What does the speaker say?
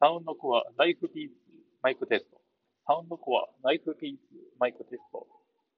サウンドコアライフピースマイクテスト。サウンドコアライフピースマイクテスト